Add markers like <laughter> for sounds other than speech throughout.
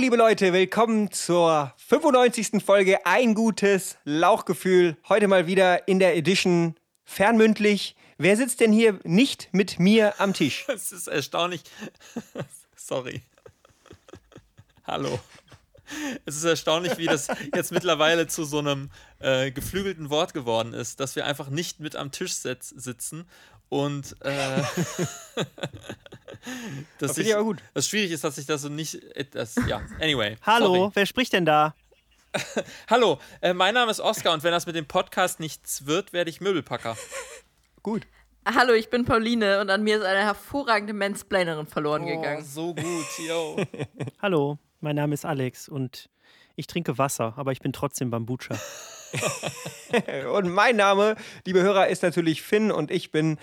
Liebe Leute, willkommen zur 95. Folge Ein gutes Lauchgefühl. Heute mal wieder in der Edition fernmündlich. Wer sitzt denn hier nicht mit mir am Tisch? <laughs> Es ist erstaunlich. <laughs> Sorry. Hallo. Es ist erstaunlich, wie das jetzt mittlerweile zu so einem äh, geflügelten Wort geworden ist, dass wir einfach nicht mit am Tisch sitzen und äh, <laughs> das ich aber gut. Das schwierig ist, dass ich das so nicht. Das, ja, anyway. Hallo, sorry. wer spricht denn da? <laughs> Hallo, äh, mein Name ist Oskar und wenn das mit dem Podcast nichts wird, werde ich Möbelpacker. <laughs> gut. Hallo, ich bin Pauline und an mir ist eine hervorragende Mansplainerin verloren oh, gegangen. So gut, yo. Hallo, mein Name ist Alex und ich trinke Wasser, aber ich bin trotzdem Bambucha. <laughs> und mein Name, liebe Hörer, ist natürlich Finn und ich bin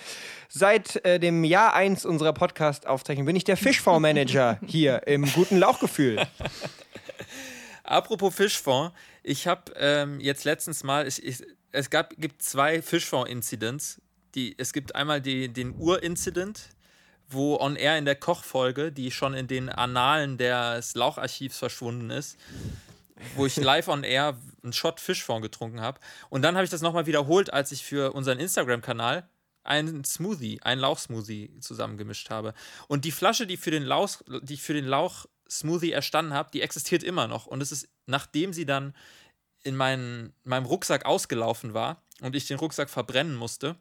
seit äh, dem Jahr 1 unserer Podcast-Aufzeichnung bin ich der Fischfondsmanager <laughs> hier im guten Lauchgefühl. Apropos Fischfonds, ich habe ähm, jetzt letztens mal, ich, ich, es gab, gibt zwei Fischfonds-Incidents. es gibt einmal die, den Ur-Incident, wo On Air in der Kochfolge, die schon in den Annalen des Laucharchivs verschwunden ist, wo ich live on air einen Shot Fischfond getrunken habe. Und dann habe ich das nochmal wiederholt, als ich für unseren Instagram-Kanal einen Smoothie, einen Lauchsmoothie zusammengemischt habe. Und die Flasche, die für den Lauch, die ich für den Lauch-Smoothie erstanden habe, die existiert immer noch. Und es ist, nachdem sie dann in meinen, meinem Rucksack ausgelaufen war und ich den Rucksack verbrennen musste,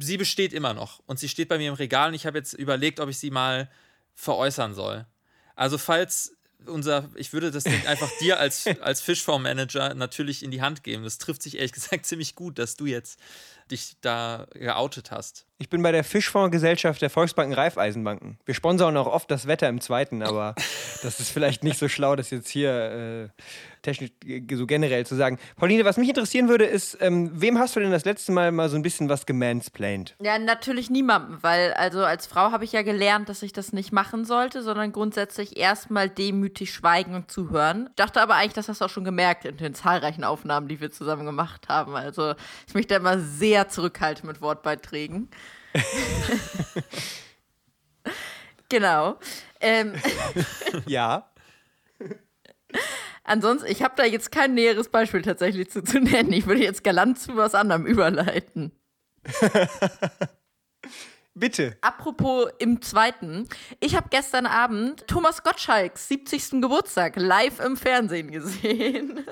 sie besteht immer noch. Und sie steht bei mir im Regal und ich habe jetzt überlegt, ob ich sie mal veräußern soll. Also falls unser, ich würde das Ding einfach dir als, als Fischfondsmanager natürlich in die Hand geben. Das trifft sich ehrlich gesagt ziemlich gut, dass du jetzt dich da geoutet hast. Ich bin bei der Fischfondsgesellschaft der Volksbanken Raiffeisenbanken. Wir sponsern auch oft das Wetter im Zweiten, aber <laughs> das ist vielleicht nicht so schlau, das jetzt hier äh, technisch so generell zu sagen. Pauline, was mich interessieren würde, ist, ähm, wem hast du denn das letzte Mal mal so ein bisschen was gemansplained? Ja, natürlich niemandem, weil also als Frau habe ich ja gelernt, dass ich das nicht machen sollte, sondern grundsätzlich erstmal demütig schweigen und zuhören. Ich dachte aber eigentlich, das hast du auch schon gemerkt in den zahlreichen Aufnahmen, die wir zusammen gemacht haben. Also ich mich da immer sehr zurückhalte mit Wortbeiträgen. <laughs> genau. Ähm. <laughs> ja. Ansonsten, ich habe da jetzt kein näheres Beispiel tatsächlich zu, zu nennen. Ich würde jetzt galant zu was anderem überleiten. <laughs> Bitte. Apropos im zweiten. Ich habe gestern Abend Thomas Gottschalks 70. Geburtstag live im Fernsehen gesehen.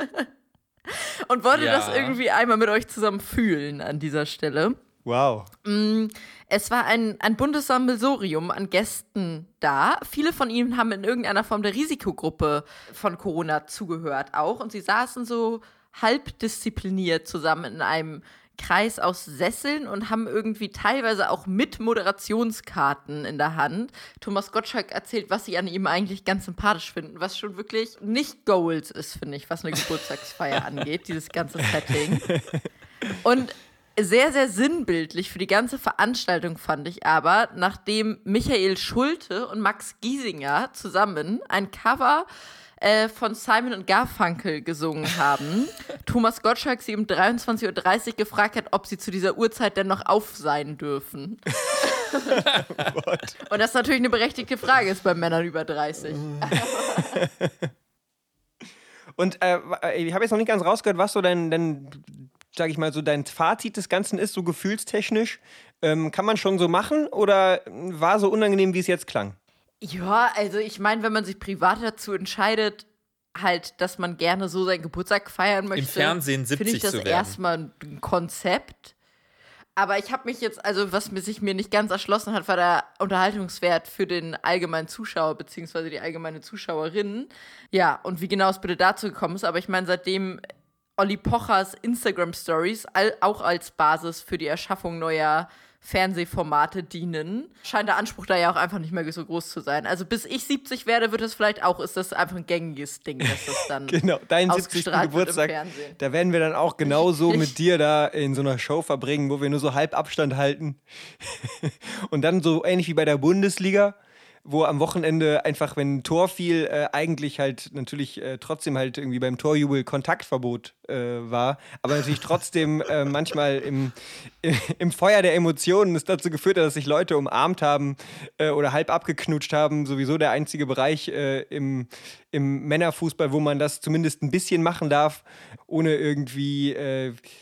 <laughs> Und wollte ja. das irgendwie einmal mit euch zusammen fühlen an dieser Stelle. Wow. Mm, es war ein, ein buntes Sammelsurium an Gästen da. Viele von ihnen haben in irgendeiner Form der Risikogruppe von Corona zugehört auch. Und sie saßen so halb diszipliniert zusammen in einem Kreis aus Sesseln und haben irgendwie teilweise auch mit Moderationskarten in der Hand. Thomas Gottschalk erzählt, was sie an ihm eigentlich ganz sympathisch finden, was schon wirklich nicht Goals ist, finde ich, was eine Geburtstagsfeier <laughs> angeht, dieses ganze Setting. Und sehr, sehr sinnbildlich für die ganze Veranstaltung fand ich aber, nachdem Michael Schulte und Max Giesinger zusammen ein Cover äh, von Simon und Garfunkel gesungen haben, <laughs> Thomas Gottschalk sie um 23.30 Uhr gefragt hat, ob sie zu dieser Uhrzeit denn noch auf sein dürfen. <laughs> und das natürlich eine berechtigte Frage ist bei Männern über 30. <laughs> Und äh, ich habe jetzt noch nicht ganz rausgehört, was so dein, dein sage ich mal, so dein Fazit des Ganzen ist, so gefühlstechnisch? Ähm, kann man schon so machen oder war so unangenehm, wie es jetzt klang? Ja, also ich meine, wenn man sich privat dazu entscheidet, halt, dass man gerne so seinen Geburtstag feiern möchte, im Fernsehen 70 finde ich das erstmal ein Konzept. Aber ich habe mich jetzt, also was sich mir nicht ganz erschlossen hat, war der Unterhaltungswert für den allgemeinen Zuschauer beziehungsweise die allgemeine Zuschauerin. Ja, und wie genau es bitte dazu gekommen ist. Aber ich meine, seitdem Olli Pochers Instagram Stories auch als Basis für die Erschaffung neuer Fernsehformate dienen. Scheint der Anspruch da ja auch einfach nicht mehr so groß zu sein. Also bis ich 70 werde, wird es vielleicht auch, ist das einfach ein gängiges Ding, dass das <laughs> dann Genau, dein 70. Geburtstag, da werden wir dann auch <laughs> genau so mit dir da in so einer Show verbringen, wo wir nur so halb Abstand halten. <laughs> Und dann so ähnlich wie bei der Bundesliga, wo am Wochenende einfach, wenn ein Tor fiel, äh, eigentlich halt natürlich äh, trotzdem halt irgendwie beim Torjubel Kontaktverbot äh, war, aber natürlich trotzdem äh, manchmal im, <laughs> im Feuer der Emotionen es dazu geführt hat, dass sich Leute umarmt haben äh, oder halb abgeknutscht haben. Sowieso der einzige Bereich äh, im, im Männerfußball, wo man das zumindest ein bisschen machen darf, ohne irgendwie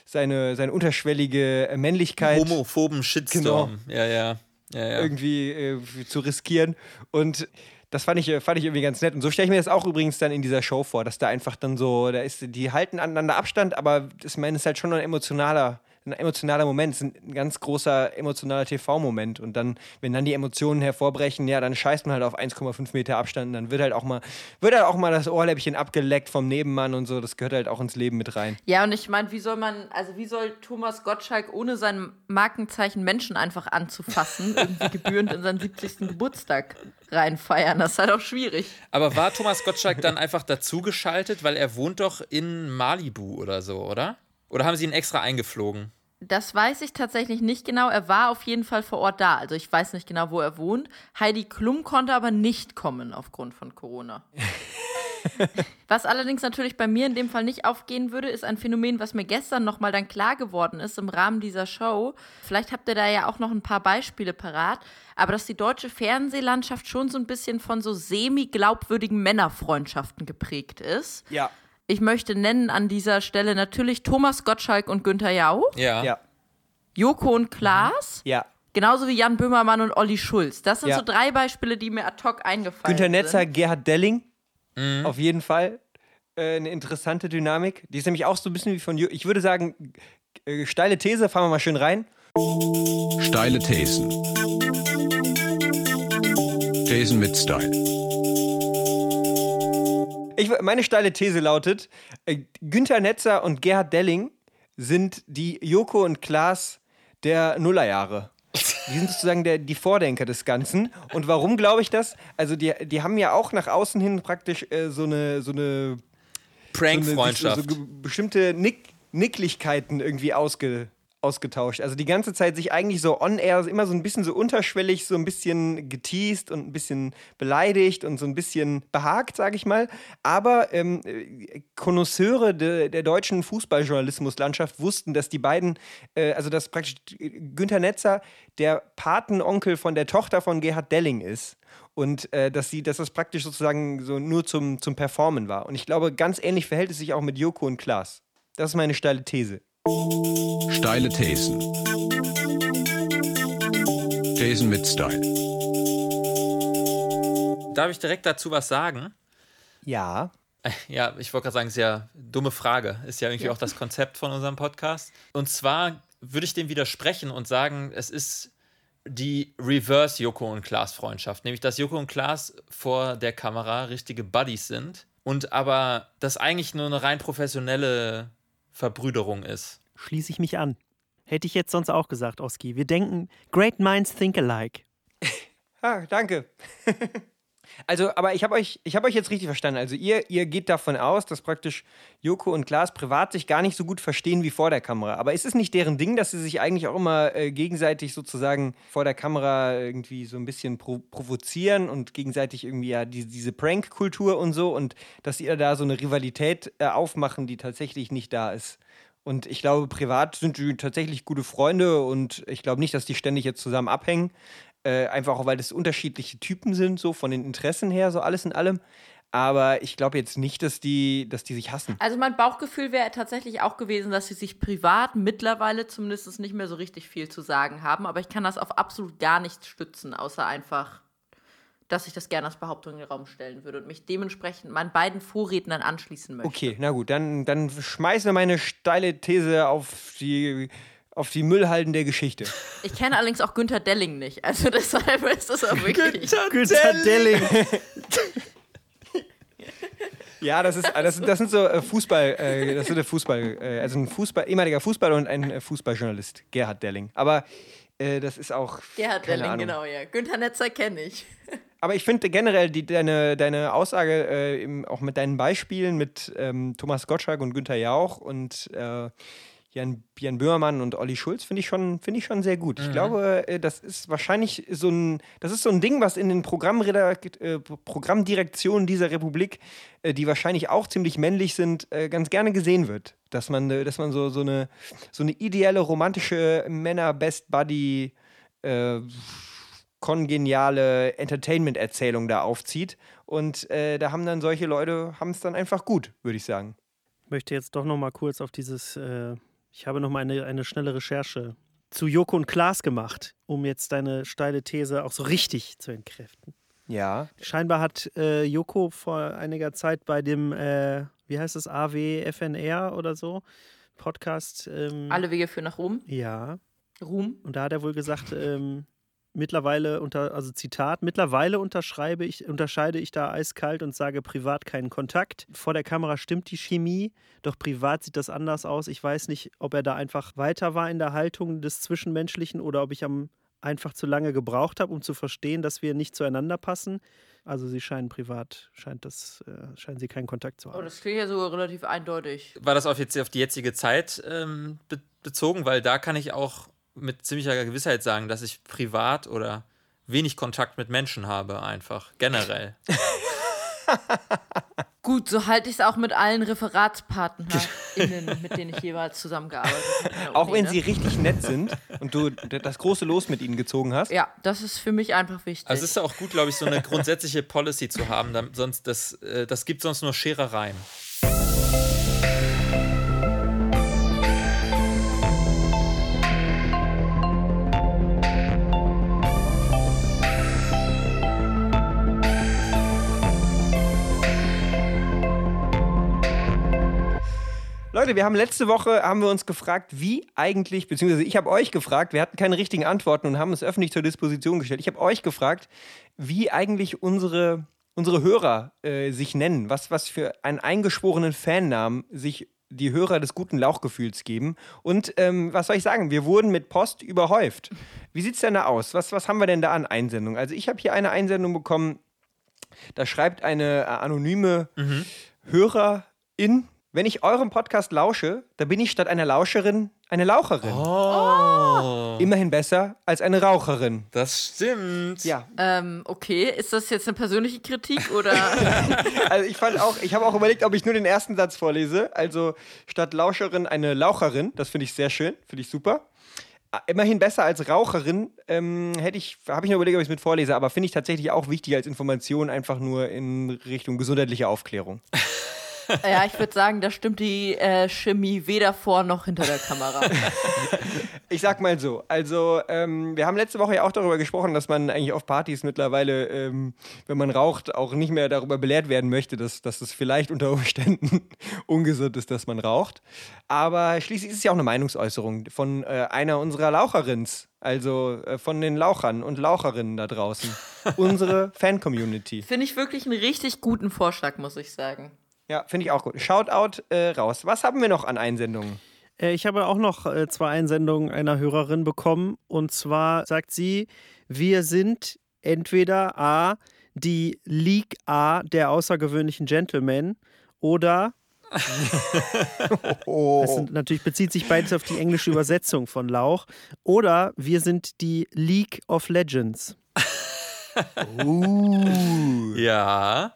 seine, seine unterschwellige Männlichkeit. Homophoben Shitstorm. Genau. Ja, ja ja, ja. irgendwie äh, zu riskieren. Und das fand ich, äh, fand ich irgendwie ganz nett. Und so stelle ich mir das auch übrigens dann in dieser Show vor, dass da einfach dann so, da ist, die halten aneinander Abstand, aber das, meine, ist halt schon ein emotionaler ein emotionaler Moment, es ist ein ganz großer emotionaler TV-Moment. Und dann, wenn dann die Emotionen hervorbrechen, ja, dann scheißt man halt auf 1,5 Meter Abstand und dann wird halt auch mal, wird halt auch mal das Ohrläppchen abgeleckt vom Nebenmann und so. Das gehört halt auch ins Leben mit rein. Ja, und ich meine, wie soll man, also wie soll Thomas Gottschalk ohne sein Markenzeichen Menschen einfach anzufassen, <laughs> irgendwie gebührend in seinen 70. Geburtstag reinfeiern? Das ist halt auch schwierig. Aber war Thomas Gottschalk dann einfach dazugeschaltet, weil er wohnt doch in Malibu oder so, oder? Oder haben sie ihn extra eingeflogen? Das weiß ich tatsächlich nicht genau. Er war auf jeden Fall vor Ort da. Also ich weiß nicht genau, wo er wohnt. Heidi Klum konnte aber nicht kommen aufgrund von Corona. <laughs> was allerdings natürlich bei mir in dem Fall nicht aufgehen würde, ist ein Phänomen, was mir gestern nochmal dann klar geworden ist im Rahmen dieser Show. Vielleicht habt ihr da ja auch noch ein paar Beispiele parat. Aber dass die deutsche Fernsehlandschaft schon so ein bisschen von so semi-glaubwürdigen Männerfreundschaften geprägt ist. Ja. Ich möchte nennen an dieser Stelle natürlich Thomas Gottschalk und Günther Jauch. Ja. ja. Joko und Klaas. Mhm. Ja. Genauso wie Jan Böhmermann und Olli Schulz. Das sind ja. so drei Beispiele, die mir ad hoc eingefallen Günther sind. Günther Netzer, Gerhard Delling. Mhm. Auf jeden Fall. Äh, eine interessante Dynamik. Die ist nämlich auch so ein bisschen wie von, ich würde sagen, äh, steile These, fahren wir mal schön rein. Steile Thesen. Thesen mit Style. Ich, meine steile These lautet: äh, Günther Netzer und Gerhard Delling sind die Joko und Klaas der Nullerjahre. Die sind sozusagen der, die Vordenker des Ganzen. Und warum glaube ich das? Also, die, die haben ja auch nach außen hin praktisch äh, so eine, so eine Prank-Freundschaft. So, so, bestimmte Nick Nicklichkeiten irgendwie ausge, ausgetauscht. Also die ganze Zeit sich eigentlich so on-air immer so ein bisschen so unterschwellig, so ein bisschen geteased und ein bisschen beleidigt und so ein bisschen behagt, sage ich mal. Aber ähm, Konnoisseure de, der deutschen Fußballjournalismuslandschaft wussten, dass die beiden, äh, also dass praktisch Günther Netzer der Patenonkel von der Tochter von Gerhard Delling ist und äh, dass sie, dass das praktisch sozusagen so nur zum, zum Performen war. Und ich glaube, ganz ähnlich verhält es sich auch mit Joko und Klaas. Das ist meine steile These. Steile Thesen. Thesen mit Style. Darf ich direkt dazu was sagen? Ja. <laughs> Ja, ich wollte gerade sagen, ist ja dumme Frage. Ist ja irgendwie ja. auch das Konzept von unserem Podcast. Und zwar würde ich dem widersprechen und sagen, es ist die Reverse Joko und Klaas Freundschaft. Nämlich, dass Joko und Klaas vor der Kamera richtige Buddies sind und aber das eigentlich nur eine rein professionelle Verbrüderung ist. Schließe ich mich an. Hätte ich jetzt sonst auch gesagt, Oski. Wir denken, great minds think alike. <laughs> ah, danke. <laughs> also, aber ich habe euch, hab euch jetzt richtig verstanden. Also, ihr, ihr geht davon aus, dass praktisch Joko und Klaas privat sich gar nicht so gut verstehen wie vor der Kamera. Aber ist es nicht deren Ding, dass sie sich eigentlich auch immer äh, gegenseitig sozusagen vor der Kamera irgendwie so ein bisschen pro provozieren und gegenseitig irgendwie ja die, diese Prank-Kultur und so und dass ihr da so eine Rivalität äh, aufmachen, die tatsächlich nicht da ist? Und ich glaube, privat sind die tatsächlich gute Freunde und ich glaube nicht, dass die ständig jetzt zusammen abhängen. Äh, einfach auch, weil das unterschiedliche Typen sind, so von den Interessen her, so alles in allem. Aber ich glaube jetzt nicht, dass die, dass die sich hassen. Also mein Bauchgefühl wäre tatsächlich auch gewesen, dass sie sich privat mittlerweile zumindest nicht mehr so richtig viel zu sagen haben. Aber ich kann das auf absolut gar nichts stützen, außer einfach dass ich das gerne als Behauptung in den Raum stellen würde und mich dementsprechend meinen beiden Vorrednern anschließen möchte. Okay, na gut, dann, dann schmeißen wir meine steile These auf die auf die Müllhalden der Geschichte. Ich kenne allerdings auch Günther Delling nicht. Also deshalb ist das auch wirklich. Günther, Günther Delling. <laughs> ja, das ist das, das sind so äh, Fußball, äh, das sind Fußball, äh, also ein Fußball, ehemaliger Fußballer und ein äh, Fußballjournalist, Gerhard Delling. Aber äh, das ist auch. Gerhard Delling, Ahnung. genau, ja. Günther Netzer kenne ich. <laughs> Aber ich finde generell die, deine, deine Aussage, äh, auch mit deinen Beispielen mit ähm, Thomas Gottschalk und Günther Jauch und äh, Jan, Jan Böhmermann und Olli Schulz finde ich schon, finde ich schon sehr gut. Ich glaube, äh, das ist wahrscheinlich so ein, das ist so ein Ding, was in den Programmredakt äh, Programmdirektionen dieser Republik, äh, die wahrscheinlich auch ziemlich männlich sind, äh, ganz gerne gesehen wird. Dass man, dass man so, so eine, so eine ideelle romantische Männer-Best-Buddy kongeniale Entertainment-Erzählung da aufzieht. Und da haben dann solche Leute, haben es dann einfach gut, würde ich sagen. Ich möchte jetzt doch noch mal kurz auf dieses, äh, ich habe noch mal eine, eine schnelle Recherche zu Joko und Klaas gemacht, um jetzt deine steile These auch so richtig zu entkräften. Ja. Scheinbar hat äh, Joko vor einiger Zeit bei dem, äh, wie heißt es, AWFNR oder so, Podcast. Ähm, Alle Wege führen nach Rom. Ja, Ruhm. und da hat er wohl gesagt, ähm, mittlerweile unter, also Zitat, mittlerweile unterschreibe ich, unterscheide ich da eiskalt und sage privat keinen Kontakt. Vor der Kamera stimmt die Chemie, doch privat sieht das anders aus. Ich weiß nicht, ob er da einfach weiter war in der Haltung des Zwischenmenschlichen oder ob ich am einfach zu lange gebraucht habe, um zu verstehen, dass wir nicht zueinander passen. Also sie scheinen privat, scheint das, äh, scheinen sie keinen Kontakt zu Oh, haben. das klingt ja so relativ eindeutig. War das auf, jetzt, auf die jetzige Zeit ähm, be bezogen? Weil da kann ich auch mit ziemlicher Gewissheit sagen, dass ich privat oder wenig Kontakt mit Menschen habe, einfach generell. <laughs> Gut, so halte ich es auch mit allen ReferatspartnerInnen, <laughs> mit denen ich jeweils zusammengearbeitet habe. Auch wenn ne? sie richtig nett sind und du das große Los mit ihnen gezogen hast. Ja, das ist für mich einfach wichtig. Also es ist ja auch gut, glaube ich, so eine grundsätzliche Policy zu haben, sonst das, äh, das gibt sonst nur Scherereien. Leute, wir haben letzte Woche haben wir uns gefragt, wie eigentlich, beziehungsweise ich habe euch gefragt, wir hatten keine richtigen Antworten und haben es öffentlich zur Disposition gestellt. Ich habe euch gefragt, wie eigentlich unsere, unsere Hörer äh, sich nennen, was, was für einen eingeschworenen Fannamen sich die Hörer des guten Lauchgefühls geben. Und ähm, was soll ich sagen, wir wurden mit Post überhäuft. Wie sieht es denn da aus? Was, was haben wir denn da an Einsendungen? Also ich habe hier eine Einsendung bekommen, da schreibt eine äh, anonyme Hörerin, wenn ich eurem Podcast lausche, da bin ich statt einer Lauscherin eine Laucherin. Oh, Immerhin besser als eine Raucherin. das stimmt. Ja, ähm, okay, ist das jetzt eine persönliche Kritik oder? <laughs> also ich fand auch, ich habe auch überlegt, ob ich nur den ersten Satz vorlese. Also statt Lauscherin eine Laucherin. Das finde ich sehr schön, finde ich super. Ah, Immerhin besser als Raucherin. Ähm, hätte ich, habe ich nur überlegt, ob ich es mit vorlese, aber finde ich tatsächlich auch wichtig als Information, einfach nur in Richtung gesundheitliche Aufklärung. <laughs> ja, ich würde sagen, da stimmt die äh, Chemie weder vor noch hinter der Kamera. <laughs> Ich sag mal so, also ähm, wir haben letzte Woche ja auch darüber gesprochen, dass man eigentlich auf Partys mittlerweile, ähm, wenn man raucht, auch nicht mehr darüber belehrt werden möchte, dass, dass es vielleicht unter Umständen <laughs> ungesund ist, dass man raucht. Aber schließlich ist es ja auch eine Meinungsäußerung von äh, einer unserer Laucherins, also äh, von den Lauchern und Laucherinnen da draußen. <laughs> Unsere Fan-Community. Finde ich wirklich einen richtig guten Vorschlag, muss ich sagen. Ja, finde ich auch gut. Shoutout äh, raus. Was haben wir noch an Einsendungen? Äh, Ich habe auch noch äh, zwei Einsendungen einer Hörerin bekommen. Und zwar sagt sie, wir sind entweder A, die League A der außergewöhnlichen Gentlemen oder, <laughs> das sind, natürlich bezieht sich beides auf die englische Übersetzung von Lauch, oder wir sind die League of Legends. Uh. <laughs> Ja.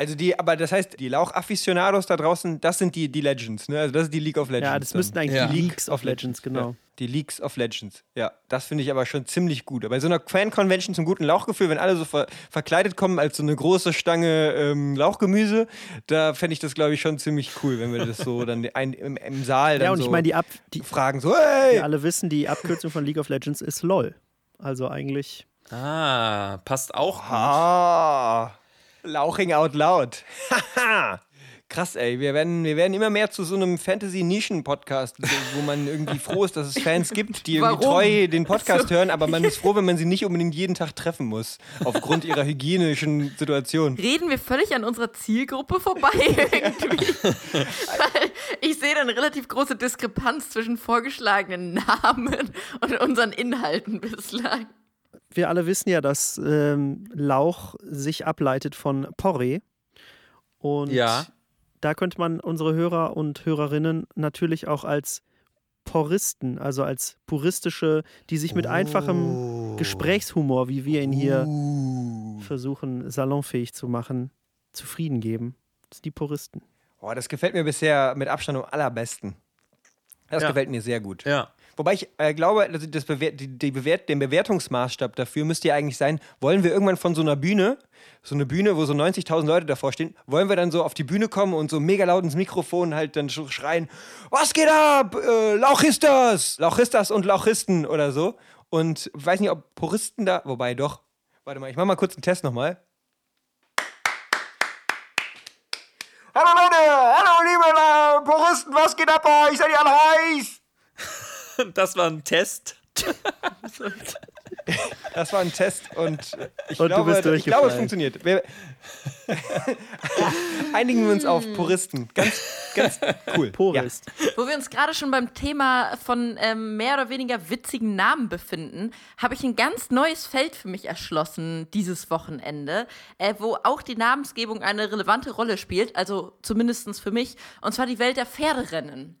Also die, aber das heißt, die Lauch-Afficionados da draußen, das sind die, die Legends, ne? Also das ist die League of Legends. Ja, das dann. müssten eigentlich Ja. die Leagues of Legends, genau. Ja, die Leagues of Legends. Ja, das finde ich aber schon ziemlich gut. Bei so einer Fan-Convention zum guten Lauchgefühl, wenn alle so ver verkleidet kommen als so eine große Stange ähm, Lauchgemüse, da fände ich das, glaube ich, schon ziemlich cool, wenn wir das so <laughs> dann ein, im, im Saal dann Ja, und so ich meine, die, Ab die fragen so, hey! wir alle wissen, die Abkürzung von League of Legends ist LOL. Also eigentlich. Ah, passt auch gut. Ah, Lauching out loud. Haha. Krass, ey. Wir werden, wir werden immer mehr zu so einem Fantasy-Nischen-Podcast, wo, man irgendwie froh ist, dass es Fans gibt, die irgendwie Warum? treu den Podcast <laughs> hören, aber man ist froh, wenn man sie nicht unbedingt jeden Tag treffen muss, aufgrund ihrer hygienischen Situation. Reden wir völlig an unserer Zielgruppe vorbei <laughs> irgendwie. Weil ich sehe da eine relativ große Diskrepanz zwischen vorgeschlagenen Namen und unseren Inhalten bislang. Wir alle wissen ja, dass ähm, Lauch sich ableitet von Porree. Und Ja. da könnte man unsere Hörer und Hörerinnen natürlich auch als Poristen, also als puristische, die sich mit einfachem Gesprächshumor, wie wir ihn hier versuchen, salonfähig zu machen, zufrieden geben. Das sind die Puristen. Boah, das gefällt mir bisher mit Abstand am allerbesten. Das Ja. gefällt mir sehr gut. Ja. Wobei ich äh, glaube, also das Bewer die, die Bewert den Bewertungsmaßstab dafür müsste ja eigentlich sein, wollen wir irgendwann von so einer Bühne, so eine Bühne, wo so 90.000 Leute davor stehen, wollen wir dann so auf die Bühne kommen und so mega laut ins Mikrofon halt dann sch- schreien, was geht ab, äh, Lauchistas, Lauchistas und Lauchisten oder so. Und ich weiß nicht, ob Puristen da, wobei doch, warte mal, ich mach mal kurz einen Test nochmal. Hallo Leute, hallo liebe äh, Puristen, was geht ab bei euch? Seid ihr alle heiß? <laughs> Das war ein Test. Das war ein Test und ich, Und du glaube, ich glaube, es funktioniert. Wir <laughs> Einigen wir uns auf Puristen. Ganz, ganz cool. Porist. Wo wir uns gerade schon beim Thema von ähm, mehr oder weniger witzigen Namen befinden, habe ich ein ganz neues Feld für mich erschlossen dieses Wochenende, äh, wo auch die Namensgebung eine relevante Rolle spielt, also zumindest für mich, und zwar die Welt der Pferderennen.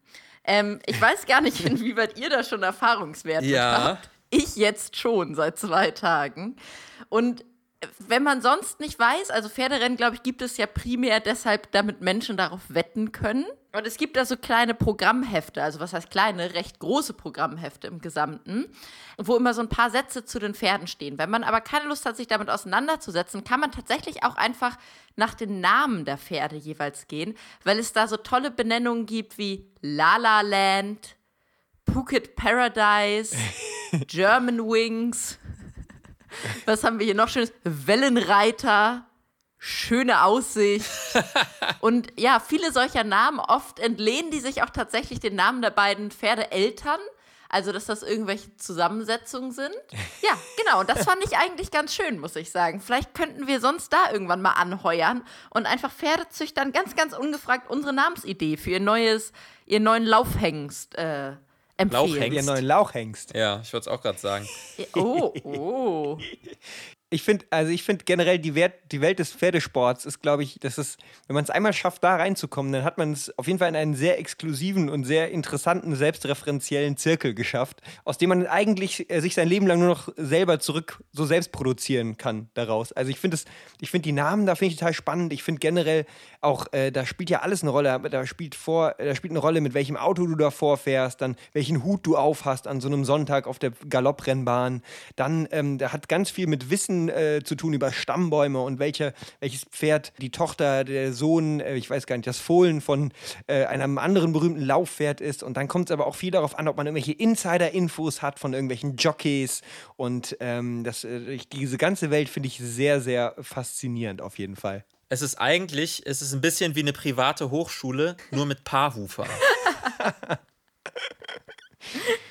Ähm, ich weiß gar nicht, <laughs> inwieweit ihr da schon Erfahrungswerte Ja. habt. Ich jetzt schon seit zwei Tagen. Und wenn man sonst nicht weiß, also Pferderennen, glaube ich, gibt es ja primär deshalb, damit Menschen darauf wetten können. Und es gibt da so kleine Programmhefte, also was heißt kleine, recht große Programmhefte im Gesamten, wo immer so ein paar Sätze zu den Pferden stehen. Wenn man aber keine Lust hat, sich damit auseinanderzusetzen, kann man tatsächlich auch einfach nach den Namen der Pferde jeweils gehen, weil es da so tolle Benennungen gibt wie La La Land, Phuket Paradise, <laughs> German Wings. Was haben wir hier noch schönes? Wellenreiter, schöne Aussicht. <laughs> Und ja, viele solcher Namen, oft entlehnen die sich auch tatsächlich den Namen der beiden Pferdeeltern. Also, dass das irgendwelche Zusammensetzungen sind. <laughs> Ja, genau. Und das fand ich eigentlich ganz schön, muss ich sagen. Vielleicht könnten wir sonst da irgendwann mal anheuern und einfach Pferdezüchtern ganz, ganz ungefragt unsere Namensidee für ihr neues, ihr neuen Laufhengst äh, empfehlen. Lauchhengst. Ihr neuen Lauchhengst. Ja, ich wollte es auch gerade sagen. Oh, oh. <laughs> Ich finde, also ich finde generell die, Wert, die Welt des Pferdesports ist, glaube ich, das ist, wenn man es einmal schafft, da reinzukommen, dann hat man es auf jeden Fall in einen sehr exklusiven und sehr interessanten, selbstreferenziellen Zirkel geschafft, aus dem man eigentlich äh, sich sein Leben lang nur noch selber zurück so selbst produzieren kann daraus. Also ich finde es, ich finde die Namen da finde ich total spannend. Ich finde generell auch, äh, da spielt ja alles eine Rolle. Da spielt vor, da spielt eine Rolle, mit welchem Auto du davor fährst, dann welchen Hut du aufhast an so einem Sonntag auf der Galopprennbahn. Dann, ähm, da hat ganz viel mit Wissen äh, zu tun über Stammbäume und welche, welches Pferd die Tochter, der Sohn, äh, ich weiß gar nicht, das Fohlen von äh, einem anderen berühmten Laufpferd ist. Und dann kommt es aber auch viel darauf an, ob man irgendwelche Insider-Infos hat von irgendwelchen Jockeys. Und ähm, das, äh, diese ganze Welt finde ich sehr, sehr faszinierend auf jeden Fall. Es ist eigentlich, es ist ein bisschen wie eine private Hochschule, nur mit Paarhufer. <laughs>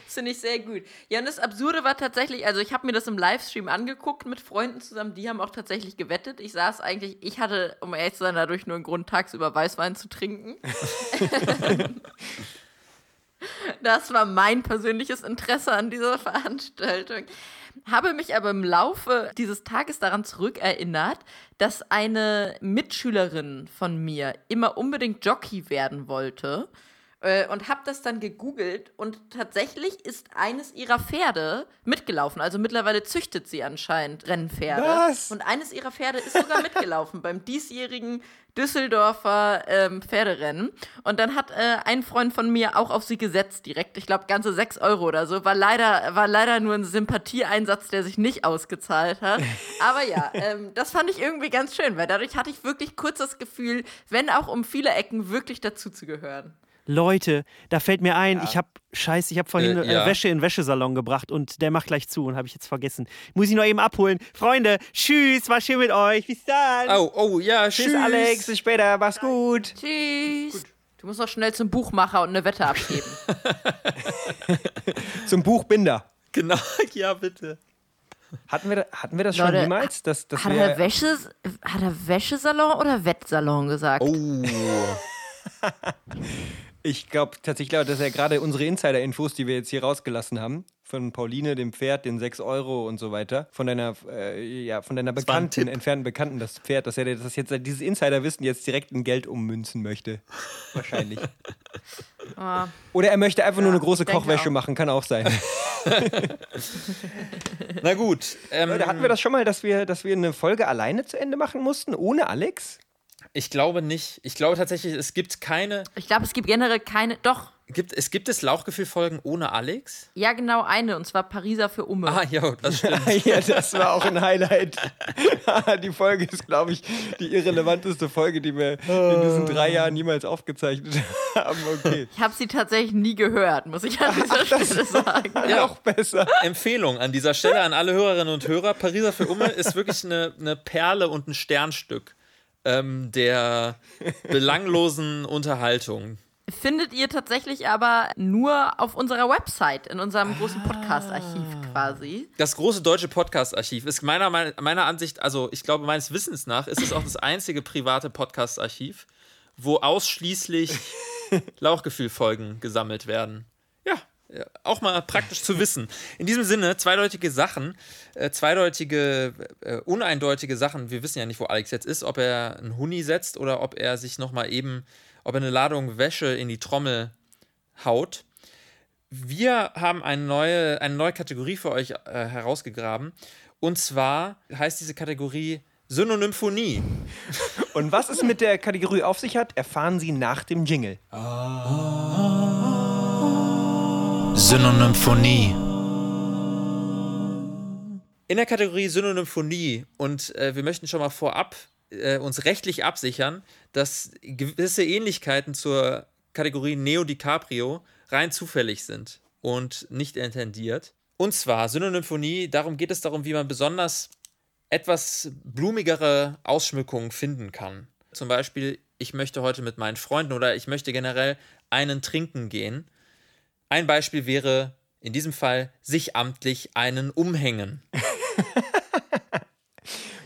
Finde ich sehr gut. Ja, und das Absurde war tatsächlich, also ich habe mir das im Livestream angeguckt mit Freunden zusammen, die haben auch tatsächlich gewettet. Ich saß eigentlich, ich hatte, um ehrlich zu sein, dadurch nur einen Grund, tagsüber Weißwein zu trinken. <laughs> das war mein persönliches Interesse an dieser Veranstaltung. Habe mich aber im Laufe dieses Tages daran zurückerinnert, dass eine Mitschülerin von mir immer unbedingt Jockey werden wollte. Äh, und habe das dann gegoogelt und tatsächlich ist eines ihrer Pferde mitgelaufen. Also mittlerweile züchtet sie anscheinend Rennpferde. Was? Und eines ihrer Pferde ist sogar mitgelaufen <laughs> beim diesjährigen Düsseldorfer ähm, Pferderennen. Und dann hat äh, ein Freund von mir auch auf sie gesetzt direkt. Ich glaube, ganze 6 Euro oder so. War leider, war leider nur ein Sympathieeinsatz, der sich nicht ausgezahlt hat. <laughs> Aber ja, ähm, das fand ich irgendwie ganz schön, weil dadurch hatte ich wirklich kurz das Gefühl, wenn auch um viele Ecken, wirklich dazuzugehören. Leute, da fällt mir ein, ich habe Scheiße, ich habe vorhin Äh, äh, ja. Wäsche in den Wäschesalon gebracht und der macht gleich zu und habe ich jetzt vergessen. Muss ich noch eben abholen. Freunde, tschüss, war schön mit euch. Bis dann. Oh, oh, ja, Tschüss, tschüss. Alex, bis später, mach's gut. Tschüss. Du musst noch schnell zum Buchmacher und eine Wette abgeben. <laughs> <laughs> Zum Buchbinder. Genau, <laughs> ja, bitte. Hatten wir, hatten wir das schon Leute, jemals? Dass, dass Hat er, Wäsche, hat er Wäschesalon oder Wettsalon gesagt? Oh. Ich glaube tatsächlich, dass er gerade unsere Insider-Infos, die wir jetzt hier rausgelassen haben, von Pauline, dem Pferd, den 6 Euro und so weiter, von deiner, äh, ja, von deiner Bekannten, entfernten Bekannten, das Pferd, dass er das jetzt, dieses Insiderwissen jetzt direkt in Geld ummünzen möchte. <laughs> Wahrscheinlich. Ah, Oder er möchte einfach nur Ja, eine große Kochwäsche auch. machen, kann auch sein. <laughs> Na gut. Ähm, Leute, hatten wir das schon mal, dass wir, dass wir eine Folge alleine zu Ende machen mussten, ohne Alex? Ich glaube nicht. Ich glaube tatsächlich, es gibt keine. ich glaube, es gibt generell keine. Doch, Gibt, es gibt es Lauchgefühl-Folgen ohne Alex? ja, genau eine. Und zwar Pariser für Umme. Ah, ja, das <laughs> stimmt. ja, das war auch ein Highlight. <laughs> die Folge ist, glaube ich, die irrelevanteste Folge, die wir in diesen drei Jahren jemals aufgezeichnet <laughs> haben. Okay. Ich habe sie tatsächlich nie gehört, muss ich an dieser Stelle sagen. Ja. Noch besser. Empfehlung an dieser Stelle an alle Hörerinnen und Hörer. Pariser für Umme ist wirklich eine, eine Perle und ein Sternstück ähm, der belanglosen Unterhaltung. Findet ihr tatsächlich aber nur auf unserer Website, in unserem großen Podcast-Archiv quasi. Das große deutsche Podcast-Archiv ist meiner, meiner Ansicht, also ich glaube meines Wissens nach, ist es auch das einzige private Podcast-Archiv, wo ausschließlich <laughs> Lauchgefühl-Folgen gesammelt werden. Ja, auch mal praktisch zu wissen. In diesem Sinne, zweideutige Sachen, äh, zweideutige, äh, uneindeutige Sachen. Wir wissen ja nicht, wo Alex jetzt ist, ob er einen Huni setzt oder ob er sich nochmal eben, ob er eine Ladung Wäsche in die Trommel haut. Wir haben eine neue, eine neue Kategorie für euch äh, herausgegraben. Und zwar heißt diese Kategorie Synonymphonie. Und was es mit der Kategorie auf sich hat, erfahren Sie nach dem Jingle. Synonymphonie. In der Kategorie Synonymphonie und äh, wir möchten schon mal vorab äh, uns rechtlich absichern, dass gewisse Ähnlichkeiten zur Kategorie Neo DiCaprio rein zufällig sind und nicht intendiert. Und zwar Synonymphonie, darum geht es darum, wie man besonders etwas blumigere Ausschmückungen finden kann. Zum Beispiel, ich möchte heute mit meinen Freunden oder ich möchte generell einen trinken gehen. Ein Beispiel wäre in diesem Fall sich amtlich einen umhängen. <laughs>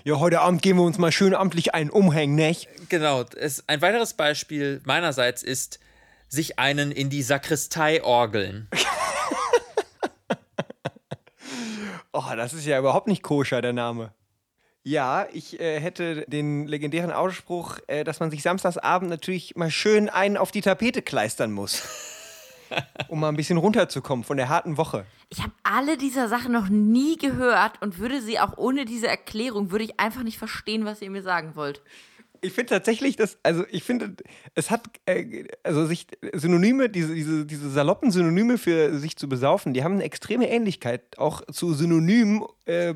Ja, heute Abend gehen wir uns mal schön amtlich einen umhängen, nicht? Genau, es, ein weiteres Beispiel meinerseits ist sich einen in die Sakristei orgeln. <laughs> Oh, das ist ja überhaupt nicht koscher, der Name. Ja, ich äh, hätte den legendären Ausspruch, äh, dass man sich samstagsabend natürlich mal schön einen auf die Tapete kleistern muss. <laughs> um mal ein bisschen runterzukommen von der harten Woche. Ich habe alle dieser Sachen noch nie gehört und würde sie auch ohne diese Erklärung, würde ich einfach nicht verstehen, was ihr mir sagen wollt. Ich finde tatsächlich, dass, also ich finde, es hat, äh, also sich Synonyme, diese, diese, diese saloppen Synonyme für sich zu besaufen, die haben eine extreme Ähnlichkeit auch zu Synonymen äh,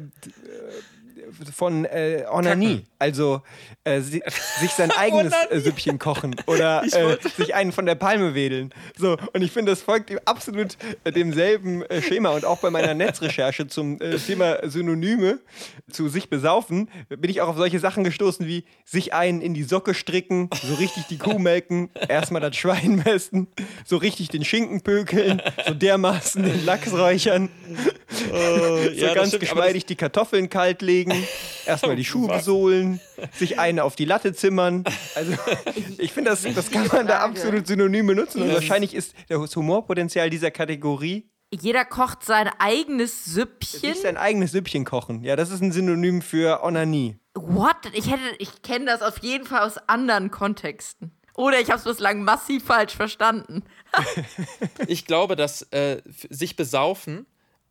von äh, Onanie. Also äh, si sich sein <laughs> eigenes äh, Süppchen kochen oder äh, sich einen von der Palme wedeln. So, und ich finde, das folgt absolut äh, demselben äh, Schema. Und auch bei meiner Netzrecherche zum äh, Thema Synonyme zu sich besaufen, bin ich auch auf solche Sachen gestoßen wie sich einen in die Socke stricken, so richtig die Kuh melken, erstmal das Schwein mästen, so richtig den Schinken pökeln, so dermaßen den Lachs räuchern, <laughs> so ja, ganz geschmeidig die Kartoffeln kalt legen, erstmal die Schuhe besohlen, sich einen auf die Latte zimmern. Also <laughs> ich finde, das, das kann man da absolut synonym benutzen. Und wahrscheinlich ist das Humorpotenzial dieser Kategorie Jeder kocht sein eigenes Süppchen. sich sein eigenes Süppchen kochen. Ja, das ist ein Synonym für Onanie. What? Ich hätte, ich kenne das auf jeden Fall aus anderen Kontexten. Oder ich habe es bislang massiv falsch verstanden. <laughs> Ich glaube, dass äh, sich besaufen,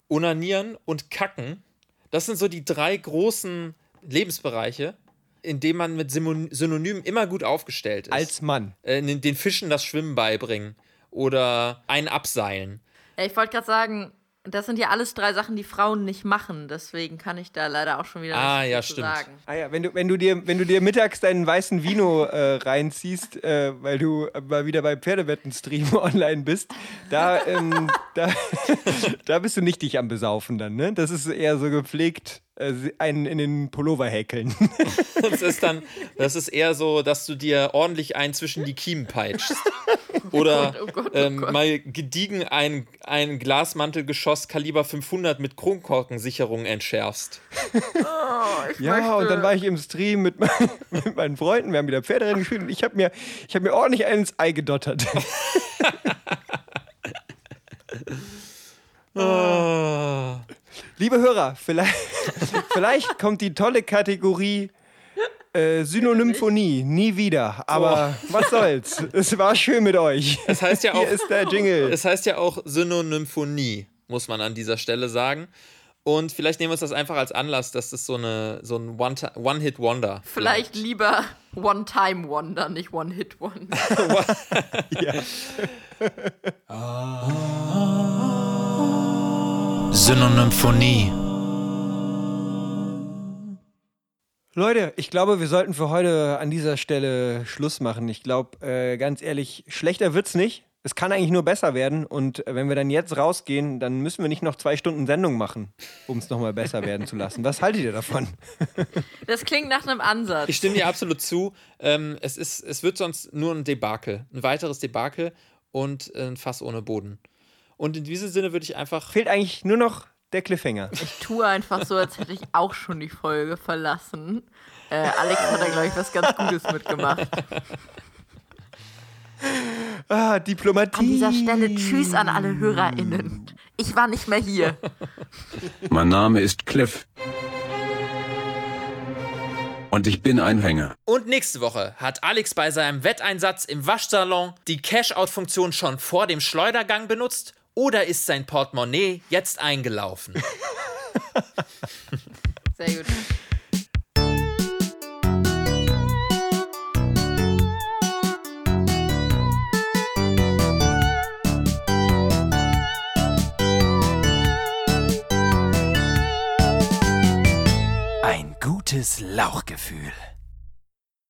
onanieren und kacken, das sind so die drei großen Lebensbereiche, in denen man mit Synonymen immer gut aufgestellt ist. Als Mann. äh, den den Fischen das Schwimmen beibringen oder ein Abseilen. Ja, ich wollte gerade sagen, das sind ja alles drei Sachen, die Frauen nicht machen. Deswegen kann ich da leider auch schon wieder Ah, nichts ja, stimmt. sagen. Ah ja, wenn du, wenn du, dir, wenn du dir mittags deinen weißen Vino äh, reinziehst, äh, weil du mal wieder beim Pferdewetten-Stream <laughs> online bist, da, ähm, da, <laughs> da bist du nicht dich am Besaufen dann, ne? Das ist eher so gepflegt, äh, einen in den Pullover häkeln. <laughs> Das ist dann, das ist eher so, dass du dir ordentlich einen zwischen die Kiemen peitschst. Oder oh Gott, oh ähm, Gott. mal gediegen ein, ein Glasmantelgeschoss Kaliber 500 mit Kronkorkensicherung entschärfst. ja, und dann war ich im Stream mit, mein, <laughs> mit meinen Freunden, wir haben wieder Pferderennen gespielt und ich habe mir, ich hab mir ordentlich einen ins Ei gedottert. <laughs> Liebe Hörer, vielleicht, <laughs> vielleicht kommt die tolle Kategorie Äh, Synonymphonie, nie wieder. Aber was <laughs> soll's? es war schön mit euch. Es heißt ja auch, Hier ist der Jingle. es heißt ja auch Synonymphonie, muss man an dieser Stelle sagen. Und vielleicht nehmen wir uns das einfach als Anlass, dass das so, eine, so ein One- One-Hit-Wonder Vielleicht lieber One-Time-Wonder, nicht One-Hit-Wonder. <laughs> Synonymphonie. Leute, ich glaube, wir sollten für heute an dieser Stelle Schluss machen. Ich glaube, äh, ganz ehrlich, schlechter wird's nicht. Es kann eigentlich nur besser werden. Und wenn wir dann jetzt rausgehen, dann müssen wir nicht noch zwei Stunden Sendung machen, um es nochmal besser werden zu lassen. Was haltet ihr davon? <laughs> Das klingt nach einem Ansatz. Ich stimme dir absolut zu. Ähm, es, ist, es wird sonst nur ein Debakel. Ein weiteres Debakel und ein Fass ohne Boden. Und in diesem Sinne würde ich einfach. Fehlt eigentlich nur noch der Cliffhanger. Ich tue einfach so, als hätte ich auch schon die Folge verlassen. Äh, Alex hat da, glaube ich, was ganz Gutes mitgemacht. Ah, Diplomatie. An dieser Stelle Tschüss an alle HörerInnen. Ich war nicht mehr hier. Mein Name ist Cliff. Und ich bin ein Hänger. Und nächste Woche hat Alex bei seinem Wetteinsatz im Waschsalon die Cash-Out-Funktion schon vor dem Schleudergang benutzt oder ist sein Portemonnaie jetzt eingelaufen? <laughs> Sehr gut. Ein gutes Lauchgefühl.